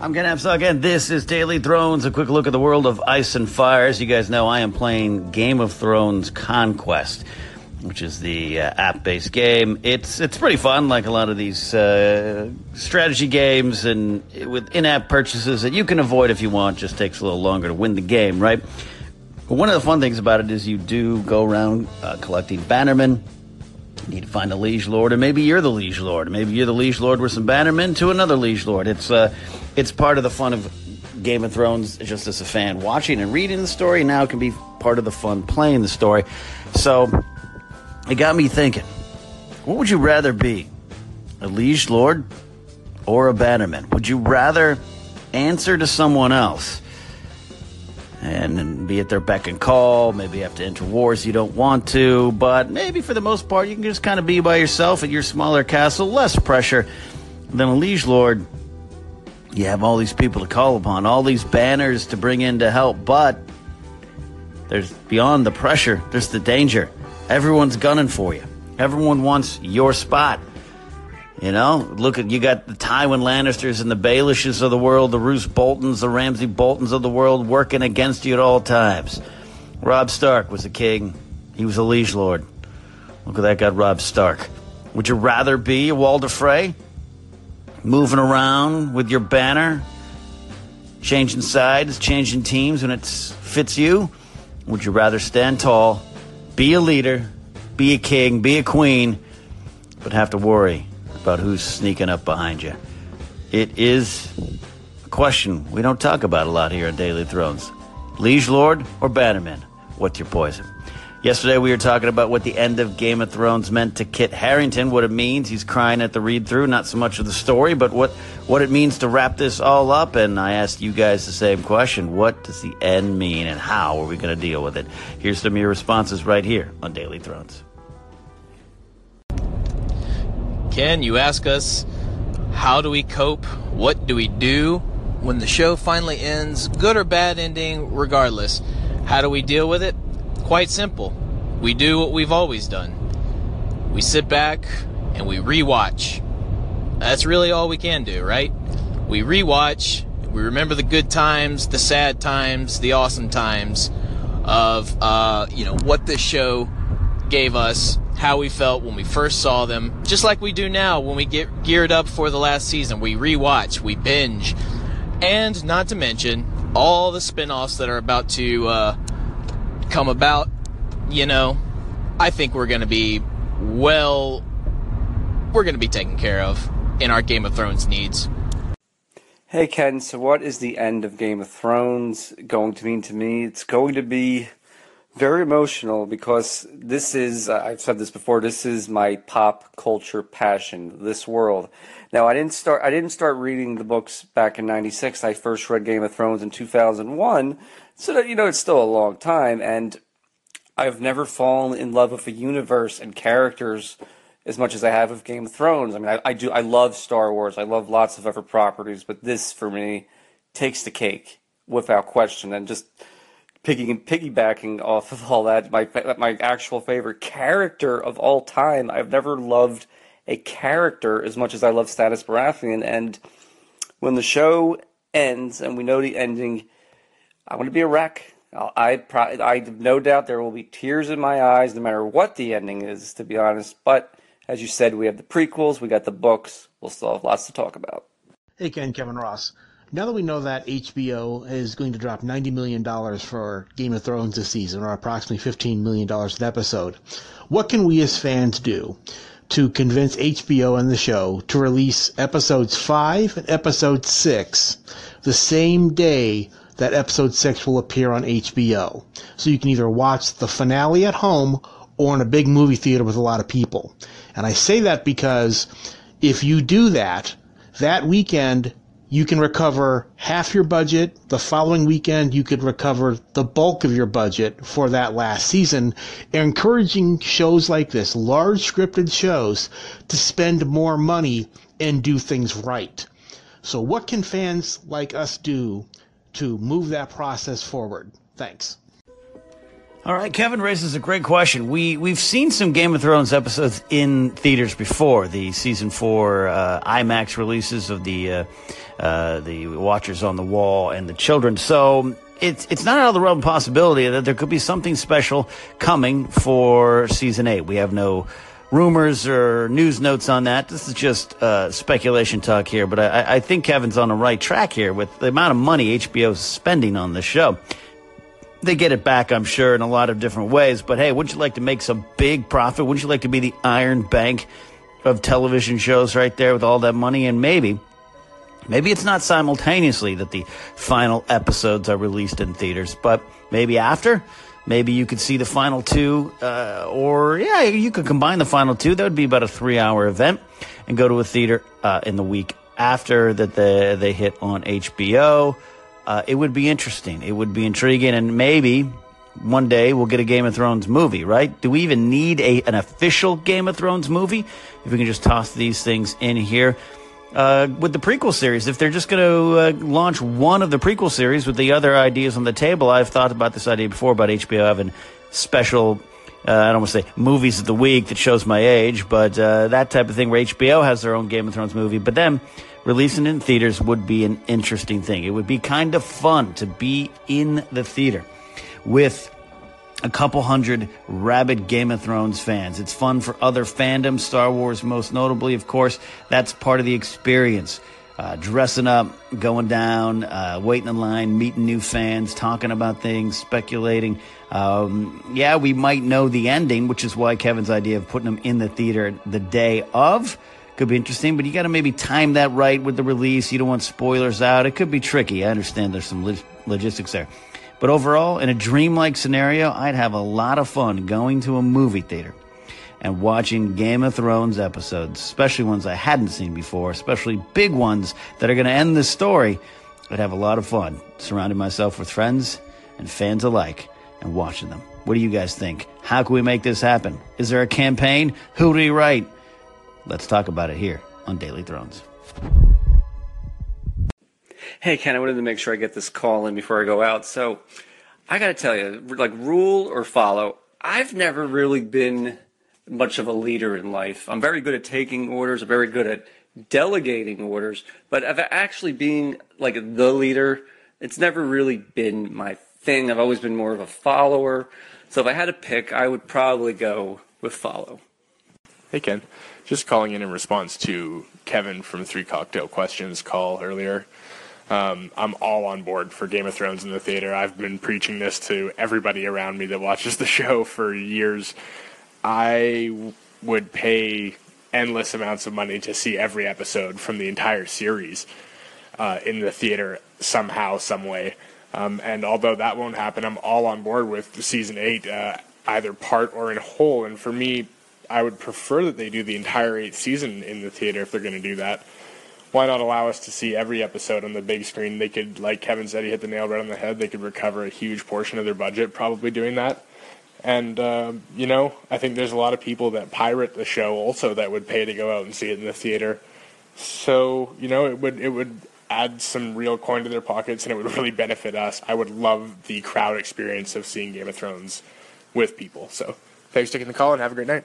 I'm gonna Ken Napzok, again. This is Daily Thrones, a quick look at the world of ice and fire. As you guys know, I am playing Game of Thrones Conquest which is the uh, app-based game. It's it's pretty fun, like a lot of these uh, strategy games, and with in-app purchases that you can avoid if you want. Just takes a little longer to win the game, right? But one of the fun things about it is you do go around uh, collecting bannermen. Need to find a liege lord, or maybe you're the liege lord. Maybe you're the liege lord with some bannermen to another liege lord. It's uh, it's part of the fun of Game of Thrones. Just as a fan, watching and reading the story now it can be part of the fun playing the story. So it got me thinking what would you rather be? A liege lord or a bannerman? Would you rather answer to someone else and be at their beck and call? Maybe you have to enter wars you don't want to, but maybe for the most part you can just kind of be by yourself at your smaller castle, less pressure than a liege lord. You have all these people to call upon, all these banners to bring in to help, but there's beyond the pressure, there's the danger. Everyone's gunning for you. Everyone wants your spot. You know, look at you got the Tywin Lannisters and the Baelishes of the world, the Roose Boltons, the Ramsay Boltons of the world working against you at all times. Robb Stark was a king. He was a liege lord. Look at that got Robb Stark. Would you rather be a Walder Frey? Moving around with your banner? Changing sides, changing teams when it fits you? Would you rather stand tall be a leader, be a king, be a queen, but have to worry about who's sneaking up behind you. It is a question we don't talk about a lot here on Daily Thrones. Liege Lord or Bannerman? What's your poison? Yesterday we were talking about what the end of Game of Thrones meant to Kit Harington, what it means. He's crying at the read through, not so much of the story, but what, what it means to wrap this all up. And I asked you guys the same question. What does the end mean and how are we going to deal with it? Here's some of your responses right here on Daily Thrones. Ken, you ask us, how do we cope? What do we do when the show finally ends? Good or bad ending, regardless. How do we deal with it? Quite simple. We do what we've always done. We sit back and we rewatch. That's really all we can do, right? We rewatch, we remember the good times, the sad times, the awesome times of uh, you know what this show gave us, how we felt when we first saw them, just like we do now when we get geared up for the last season. We rewatch, we binge, and not to mention all the spin-offs that are about to uh, come about, you know, I think we're going to be well, we're going to be taken care of in our Game of Thrones needs. Hey Ken, so what is the end of Game of Thrones going to mean to me? It's going to be very emotional because this is, I've said this before, this is my pop culture passion, this world. Now, I didn't start, I didn't start reading the books back in 96. I first read Game of Thrones in 2001. So that, you know, it's still a long time. And I've never fallen in love with a universe and characters as much as I have with Game of Thrones. I mean, I, I do, I love Star Wars. I love lots of other properties, but this for me takes the cake without question. And just, piggy, piggybacking off of all that, my my actual favorite character of all time. I've never loved a character as much as I love Stannis Baratheon. And when the show ends and we know the ending, I'm going to be a wreck. I pro- I have no doubt there will be tears in my eyes, no matter what the ending is. To be honest, but as you said, we have the prequels, we got the books. We'll still have lots to talk about. Hey, Ken, Kevin Ross. Now that we know that HBO is going to drop $90 million for Game of Thrones this season, or approximately $15 million an episode, what can we as fans do to convince HBO and the show to release episodes 5 and episode 6 the same day that episode 6 will appear on HBO? So you can either watch the finale at home or in a big movie theater with a lot of people. And I say that because if you do that, that weekend you can recover half your budget. The following weekend, you could recover the bulk of your budget for that last season, encouraging shows like this, large scripted shows, to spend more money and do things right. So, what can fans like us do to move that process forward? Thanks. All right, Kevin raises a great question. We we've seen some Game of Thrones episodes in theaters before. The season four uh, IMAX releases of the uh, uh, the Watchers on the Wall and the Children. So it's it's not out of the realm of possibility that there could be something special coming for season eight. We have no rumors or news notes on that. This is just uh, speculation talk here, but I, I think Kevin's on the right track here with the amount of money HBO is spending on this show they get it back, I'm sure, in a lot of different ways. But hey, wouldn't you like to make some big profit? Wouldn't you like to be the Iron Bank of television shows right there with all that money? And maybe, maybe it's not simultaneously that the final episodes are released in theaters, but maybe after. Maybe you could see the final two, uh, or yeah, you could combine the final two. That would be about a three-hour event, and go to a theater uh, in the week after that they hit on HBO uh, it would be interesting. It would be intriguing, and maybe one day we'll get a Game of Thrones movie, right? Do we even need a an official Game of Thrones movie? If we can just toss these things in here. Uh, with the prequel series, if they're just going to uh, launch one of the prequel series with the other ideas on the table, I've thought about this idea before about HBO having special uh, I don't want to say movies of the week that shows my age, but uh, that type of thing where HBO has their own Game of Thrones movie. But then releasing in theaters would be an interesting thing. It would be kind of fun to be in the theater with a couple hundred rabid Game of Thrones fans. It's fun for other fandoms, Star Wars most notably, of course. That's part of the experience. Uh, dressing up, going down, uh, waiting in line, meeting new fans, talking about things, speculating. Um, yeah, we might know the ending, which is why Kevin's idea of putting them in the theater the day of could be interesting, but you got to maybe time that right with the release. You don't want spoilers out. It could be tricky. I understand there's some log- logistics there. But overall, in a dreamlike scenario, I'd have a lot of fun going to a movie theater and watching Game of Thrones episodes, especially ones I hadn't seen before, especially big ones that are going to end the story. I'd have a lot of fun surrounding myself with friends and fans alike and watching them. What do you guys think? How can we make this happen? Is there a campaign? Who do we write? Let's talk about it here on Daily Thrones. Hey, Ken, I wanted to make sure I get this call in before I go out. So I got to tell you, like, rule or follow, I've never really been much of a leader in life. I'm very good at taking orders, I'm very good at delegating orders, but of actually being like the leader, it's never really been my thing. I've always been more of a follower. So if I had to pick, I would probably go with follow. Hey, Ken. Just calling in in response to Kevin from Three Cocktail Questions call earlier. Um, I'm all on board for Game of Thrones in the theater. I've been preaching this to everybody around me that watches the show for years. I would pay endless amounts of money to see every episode from the entire series uh, in the theater somehow, some way. Um, and although that won't happen, I'm all on board with season eight, uh, either part or in whole. And for me, I would prefer that they do the entire eighth season in the theater if they're going to do that. Why not allow us to see every episode on the big screen? They could, like Kevin said, he hit the nail right on the head. They could recover a huge portion of their budget probably doing that. And, uh, you know, I think there's a lot of people that pirate the show also that would pay to go out and see it in the theater. So, you know, it would, it would add some real coin to their pockets and it would really benefit us. I would love the crowd experience of seeing Game of Thrones with people. So, thanks for taking the call and have a great night.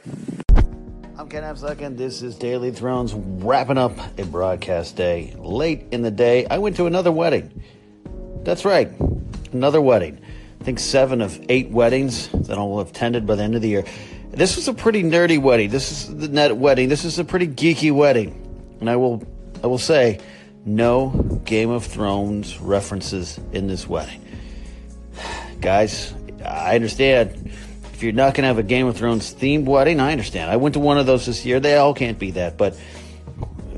I'm Ken Napzok, and this is Daily Thrones wrapping up a broadcast day. Late in the day, I went to another wedding. That's right, another wedding. I think seven of eight weddings that I will have attended by the end of the year. This was a pretty nerdy wedding. This is the net wedding. This is a pretty geeky wedding, and I will, I will say, no Game of Thrones references in this wedding. Guys, I understand you're not going to have a Game of Thrones themed wedding, I understand. I went to one of those this year. They all can't be that, but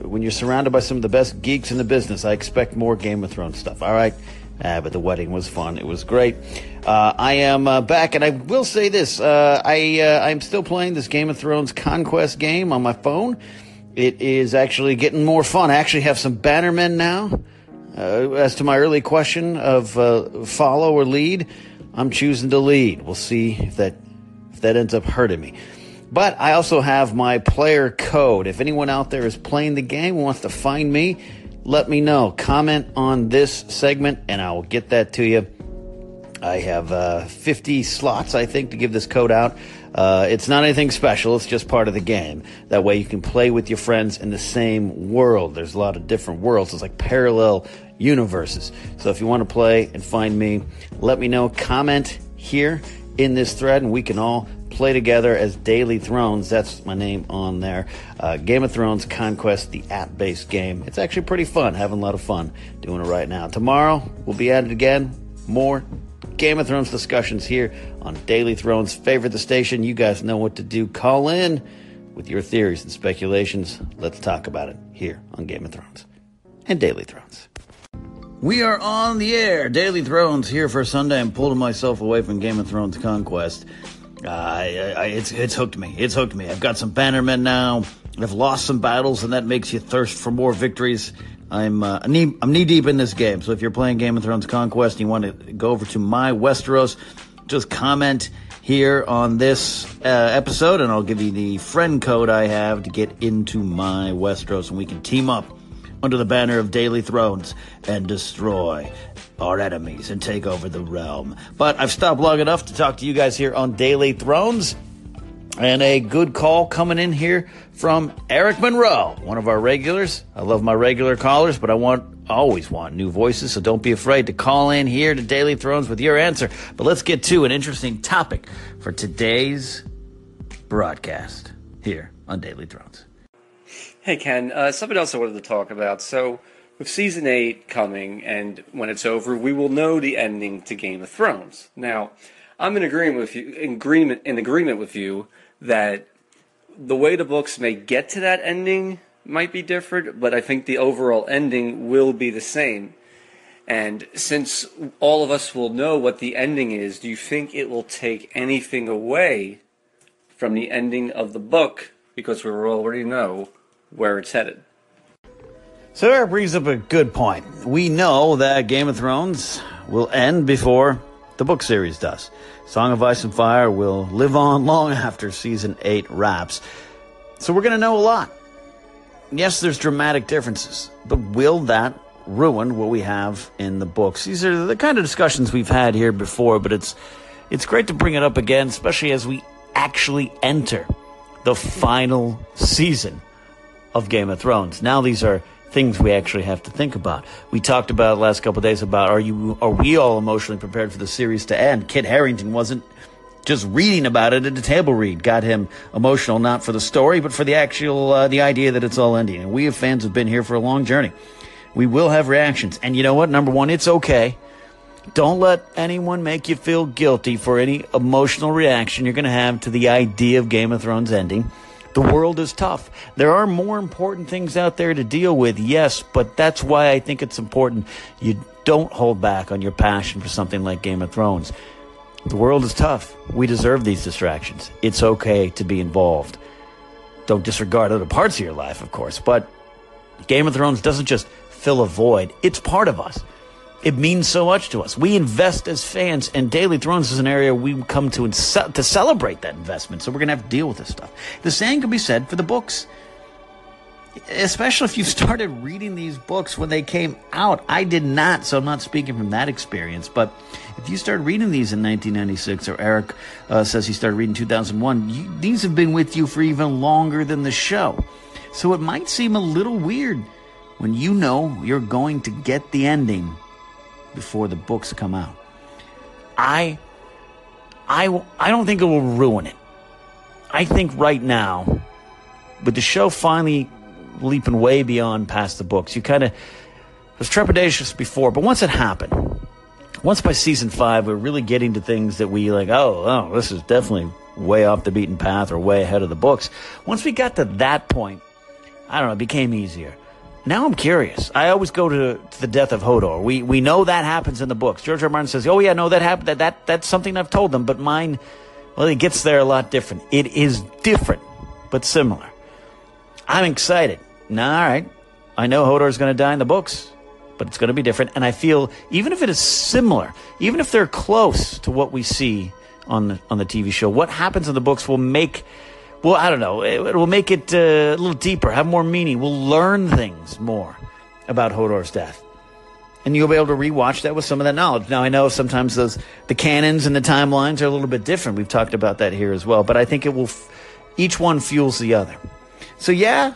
when you're surrounded by some of the best geeks in the business, I expect more Game of Thrones stuff. All right. Uh, but the wedding was fun. It was great. Uh, I am uh, back, and I will say this: uh, I uh, I'm still playing this Game of Thrones Conquest game on my phone. It is actually getting more fun. I actually have some Bannermen now. Uh, as to my early question of follow or lead, I'm choosing to lead. We'll see if that that ends up hurting me. But I also have my player code. If anyone out there is playing the game wants to find me, let me know. Comment on this segment, and I will get that to you. I have uh, 50 slots, I think, to give this code out. Uh, it's not anything special. It's just part of the game. That way you can play with your friends in the same world. There's a lot of different worlds. It's like parallel universes. So if you want to play and find me, let me know. Comment here in this thread, and we can all play together as Daily Thrones. That's my name on there. Uh, game of Thrones Conquest, the app based game. It's actually pretty fun. Having a lot of fun doing it right now. Tomorrow, we'll be at it again. More Game of Thrones discussions here on Daily Thrones. Favorite the station. You guys know what to do. Call in with your theories and speculations. Let's talk about it here on Game of Thrones and Daily Thrones. We are on the air. Daily Thrones here for Sunday. I'm pulling myself away from Game of Thrones Conquest. Uh, I, I, it's it's hooked me. It's hooked me. I've got some bannermen now. I've lost some battles, and that makes you thirst for more victories. I'm uh, knee, I'm knee deep in this game. So if you're playing Game of Thrones Conquest and you want to go over to my Westeros, just comment here on this uh, episode, and I'll give you the friend code I have to get into my Westeros, and we can team up under the banner of Daily Thrones and destroy our enemies and take over the realm. But I've stopped long enough to talk to you guys here on Daily Thrones. And a good call coming in here from Eric Monroe, one of our regulars. I love my regular callers, but I want always want new voices, so don't be afraid to call in here to Daily Thrones with your answer. But let's get to an interesting topic for today's broadcast here on Daily Thrones. Hey Ken, uh, something else I wanted to talk about. So, with season eight coming, and when it's over, we will know the ending to Game of Thrones. Now, I'm in agreement with you. In agreement in agreement with you that the way the books may get to that ending might be different, but I think the overall ending will be the same. And since all of us will know what the ending is, do you think it will take anything away from the ending of the book because we already know where it's headed? So Eric brings up a good point. We know that Game of Thrones will end before the book series does. Song of Ice and Fire will live on long after season 8 wraps. So we're going to know a lot. Yes, there's dramatic differences, but will that ruin what we have in the books? These are the kind of discussions we've had here before, but it's it's great to bring it up again, especially as we actually enter the final season of Game of Thrones. Now these are things we actually have to think about. We talked about last couple days about are you are we all emotionally prepared for the series to end? Kit Harington wasn't just reading about it at a table read got him emotional not for the story but for the actual uh, the idea that it's all ending. And we as fans have been here for a long journey. We will have reactions. And you know what? Number 1, it's okay. Don't let anyone make you feel guilty for any emotional reaction you're going to have to the idea of Game of Thrones ending. The world is tough. There are more important things out there to deal with, yes, but that's why I think it's important you don't hold back on your passion for something like Game of Thrones. The world is tough. We deserve these distractions. It's okay to be involved. Don't disregard other parts of your life, of course, but Game of Thrones doesn't just fill a void, it's part of us. It means so much to us. We invest as fans, and Daily Thrones is an area we come to to celebrate that investment. So we're going to have to deal with this stuff. The same can be said for the books, especially if you started reading these books when they came out. I did not, so I'm not speaking from that experience. But if you started reading these in 1996, or Eric uh, says he started reading 2001, you, these have been with you for even longer than the show. So it might seem a little weird when you know you're going to get the ending before the books come out. I, I, I don't think it will ruin it. I think right now, with the show finally leaping way beyond past the books, you kind of was trepidatious before, but once it happened, once by season five, we're really getting to things that we like. Oh, oh, this is definitely way off the beaten path or way ahead of the books. Once we got to that point, I don't know, it became easier. Now I'm curious. I always go to, to, the death of Hodor. We we know that happens in the books. George R. R. Martin says, "Oh yeah, no, that happened. That, that that's something I've told them." But mine, well, it gets there a lot different. It is different, but similar. I'm excited. Now, all right, I know Hodor's going to die in the books. but it's going to be different. And I feel even if it is similar, even if they're close to what we see on the, on the TV show, what happens in the books will make, well, I don't know, it, will make it uh, a little deeper, have more meaning. We'll learn things more about Hodor's death. And you'll be able to rewatch that with some of that knowledge. Now, I know sometimes those the canons and the timelines are a little bit different. We've talked about that here as well, but I think it will. Each one fuels the other. So yeah,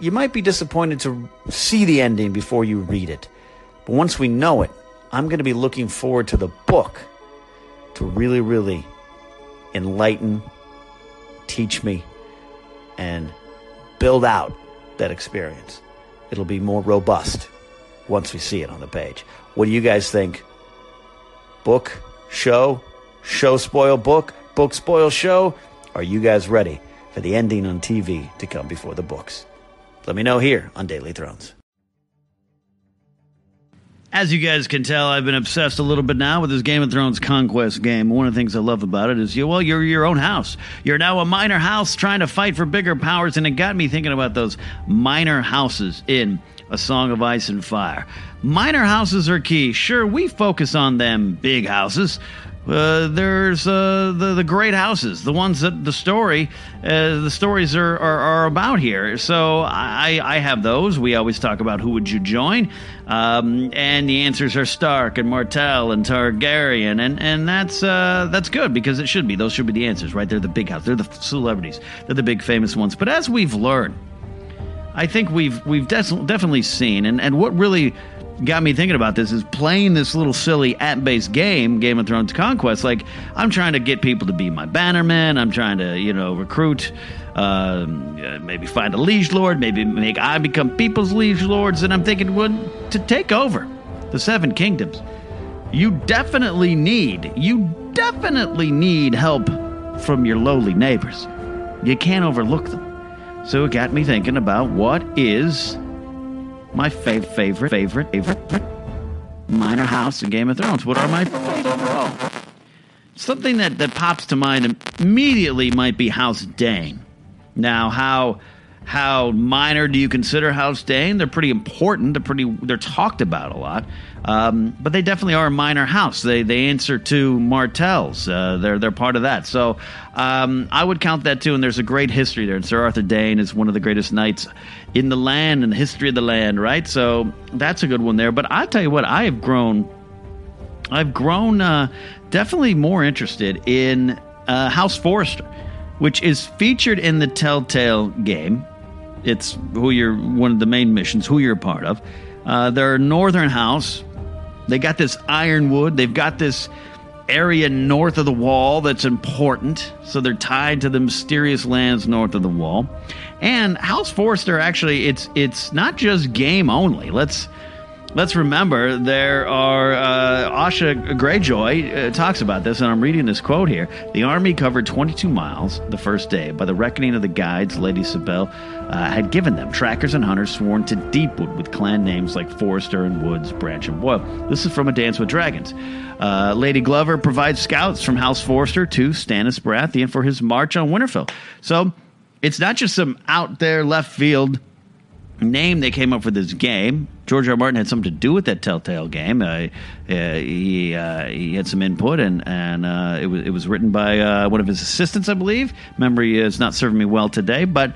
you might be disappointed to see the ending before you read it. But once we know it, I'm going to be looking forward to the book to really, really enlighten, teach me, and build out that experience. It'll be more robust once we see it on the page. What do you guys think? Book, show, show spoil book, book spoil show? Are you guys ready for the ending on TV to come before the books? Let me know here on Daily Thrones. As you guys can tell, I've been obsessed a little bit now with this Game of Thrones conquest game. One of the things I love about it is, you well, you're your own house. You're now a minor house trying to fight for bigger powers, and it got me thinking about those minor houses in A Song of Ice and Fire. Minor houses are key. Sure, we focus on them big houses, uh, there's uh, the the great houses, the ones that the story, uh, the stories are, are, are about here. So I I have those. We always talk about who would you join, um, and the answers are Stark and Martell and Targaryen, and and that's uh, that's good because it should be. Those should be the answers, right? They're the big house. They're the celebrities. They're the big famous ones. But as we've learned, I think we've we've definitely seen, and and what really got me thinking about this is playing this little silly app-based game, Game of Thrones Conquest. Like I'm trying to get people to be my bannermen. I'm trying to you know recruit. Um, maybe find a liege lord, maybe make I become people's liege lords, and I'm thinking, well, to take over the Seven Kingdoms, you definitely need, you definitely need help from your lowly neighbors. You can't overlook them. So it got me thinking about what is my fav- favorite, favorite, favorite minor house in Game of Thrones. What are my favorites overall? Something that, that pops to mind immediately might be House Dayne. Now, how how minor do you consider House Dayne? They're pretty important. They're pretty. They're talked about a lot, um, but they definitely are a minor house. They they answer to Martells. Uh, they're they're part of that. So um, I would count that too. And there's a great history there. And Sir Arthur Dayne is one of the greatest knights in the land and the history of the land. Right. So that's a good one there. But I tell you what, I have grown. I've grown uh, definitely more interested in uh, House Forrester, which is featured in the Telltale game. It's who you're one of the main missions, who you're a part of. Uh, they're Northern House. They got this ironwood. They've got this area north of the wall that's important. So they're tied to the mysterious lands north of the wall. And House Forrester actually, it's it's not just game only. Let's let's remember there are uh, Asha Greyjoy uh, talks about this, and I'm reading this quote here. The army covered 22 miles the first day. By the reckoning of the guides, Lady Sybelle uh, had given them trackers and hunters sworn to Deepwood with clan names like Forrester and Woods, Branch and Boole. This is from A Dance with Dragons. Uh, Lady Glover provides scouts from House Forrester to Stannis Baratheon for his march on Winterfell. So it's not just some out there left field name they came up with this game. George R. R. Martin had something to do with that Telltale game. Uh, uh, he uh, he had some input, and and uh, it was it was written by uh, one of his assistants, I believe. Memory is not serving me well today, but.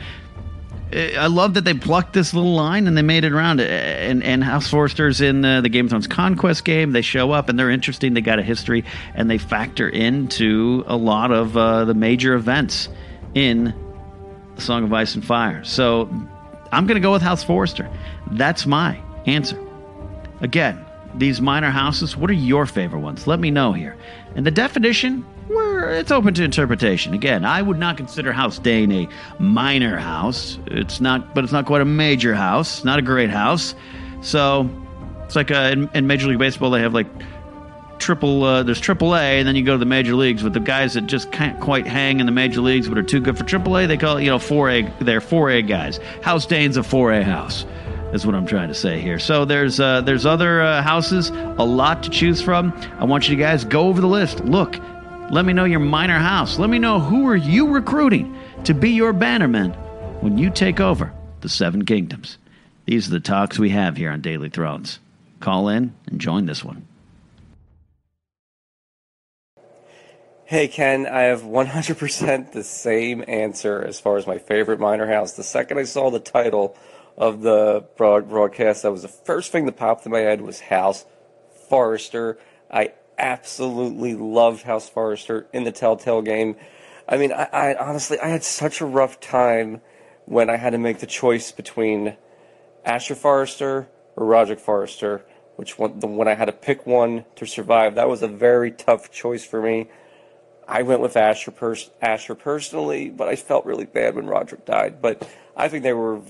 uh, I love that they plucked this little line and they made it around. And, and House Forrester's in the, the Game of Thrones Conquest game. They show up and they're interesting. They got a history and they factor into a lot of the major events in Song of Ice and Fire. So I'm going to go with House Forrester. That's my answer. Again, these minor houses, what are your favorite ones? Let me know here. And the definition, it's open to interpretation. Again, I would not consider House Dayne a minor house. It's not, but it's not quite a major house. Not a great house. So it's like uh, in, in Major League Baseball, they have like triple uh, there's triple A and then you go to the major leagues with the guys that just can't quite hang in the major leagues but are too good for triple A they call it you know 4A they're 4A guys. House Dayne's a 4A house is what I'm trying to say here. So there's uh, there's other uh, houses a lot to choose from. I want you guys go over the list. Look let me know your minor house. Let me know who are you recruiting to be your bannermen when you take over the seven kingdoms. These are the talks we have here on Daily Thrones. Call in and join this one. Hey Ken, I have 100% the same answer as far as my favorite minor house. The second I saw the title of the broad broadcast, that was the first thing that popped in my head was House Forrester. I absolutely loved House Forrester in the Telltale game. I mean, I, I honestly I had such a rough time when I had to make the choice between Asher Forrester or Roger Forrester, which one, the, when I had to pick one to survive, that was a very tough choice for me. I went with Asher, pers- Asher personally, but I felt really bad when Rodrik died. But I think they were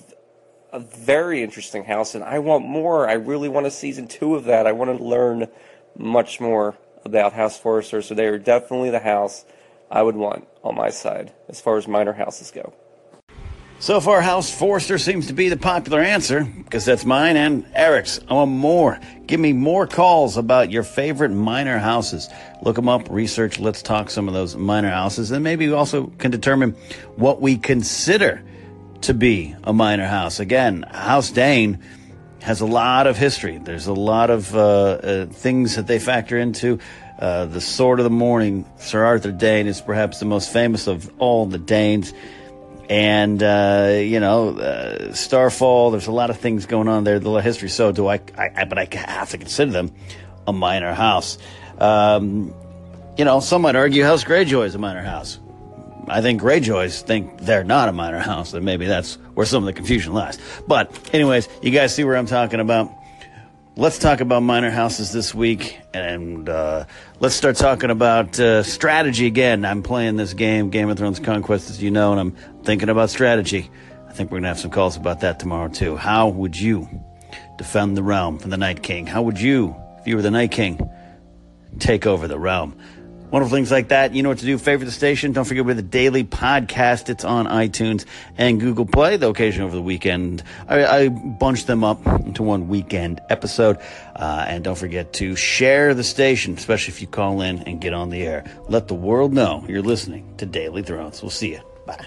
a very interesting house, and I want more. I really want a season two of that. I want to learn much more about House Forrester. So they are definitely the house I would want on my side as far as minor houses go. So far, House Forrester seems to be the popular answer because that's mine and Eric's. I want more. Give me more calls about your favorite minor houses. Look them up, research, let's talk some of those minor houses, and maybe we also can determine what we consider to be a minor house. Again, House Dayne has a lot of history. There's a lot of uh, uh, things that they factor into. Uh, the Sword of the Morning, Sir Arthur Dayne, is perhaps the most famous of all the Daynes and uh, you know uh, Starfall. There's a lot of things going on there. The history. So do I, I, But I have to consider them a minor house. Um, you know, some might argue House Greyjoy is a minor house. I think Greyjoys think they're not a minor house, and maybe that's where some of the confusion lies. But, anyways, you guys see where I'm talking about. Let's talk about minor houses this week, and uh, let's start talking about uh, strategy again. I'm playing this game, Game of Thrones Conquest, as you know, and I'm thinking about strategy. I think we're going to have some calls about that tomorrow, too. How would you defend the realm from the Night King? How would you, if you were the Night King, take over the realm? Wonderful things like that. You know what to do. Favorite the station. Don't forget with the daily podcast. It's on iTunes and Google Play. The occasion over the weekend, I, I bunch them up into one weekend episode. Uh, and don't forget to share the station, especially if you call in and get on the air. Let the world know you're listening to Daily Thrones. We'll see you. Bye.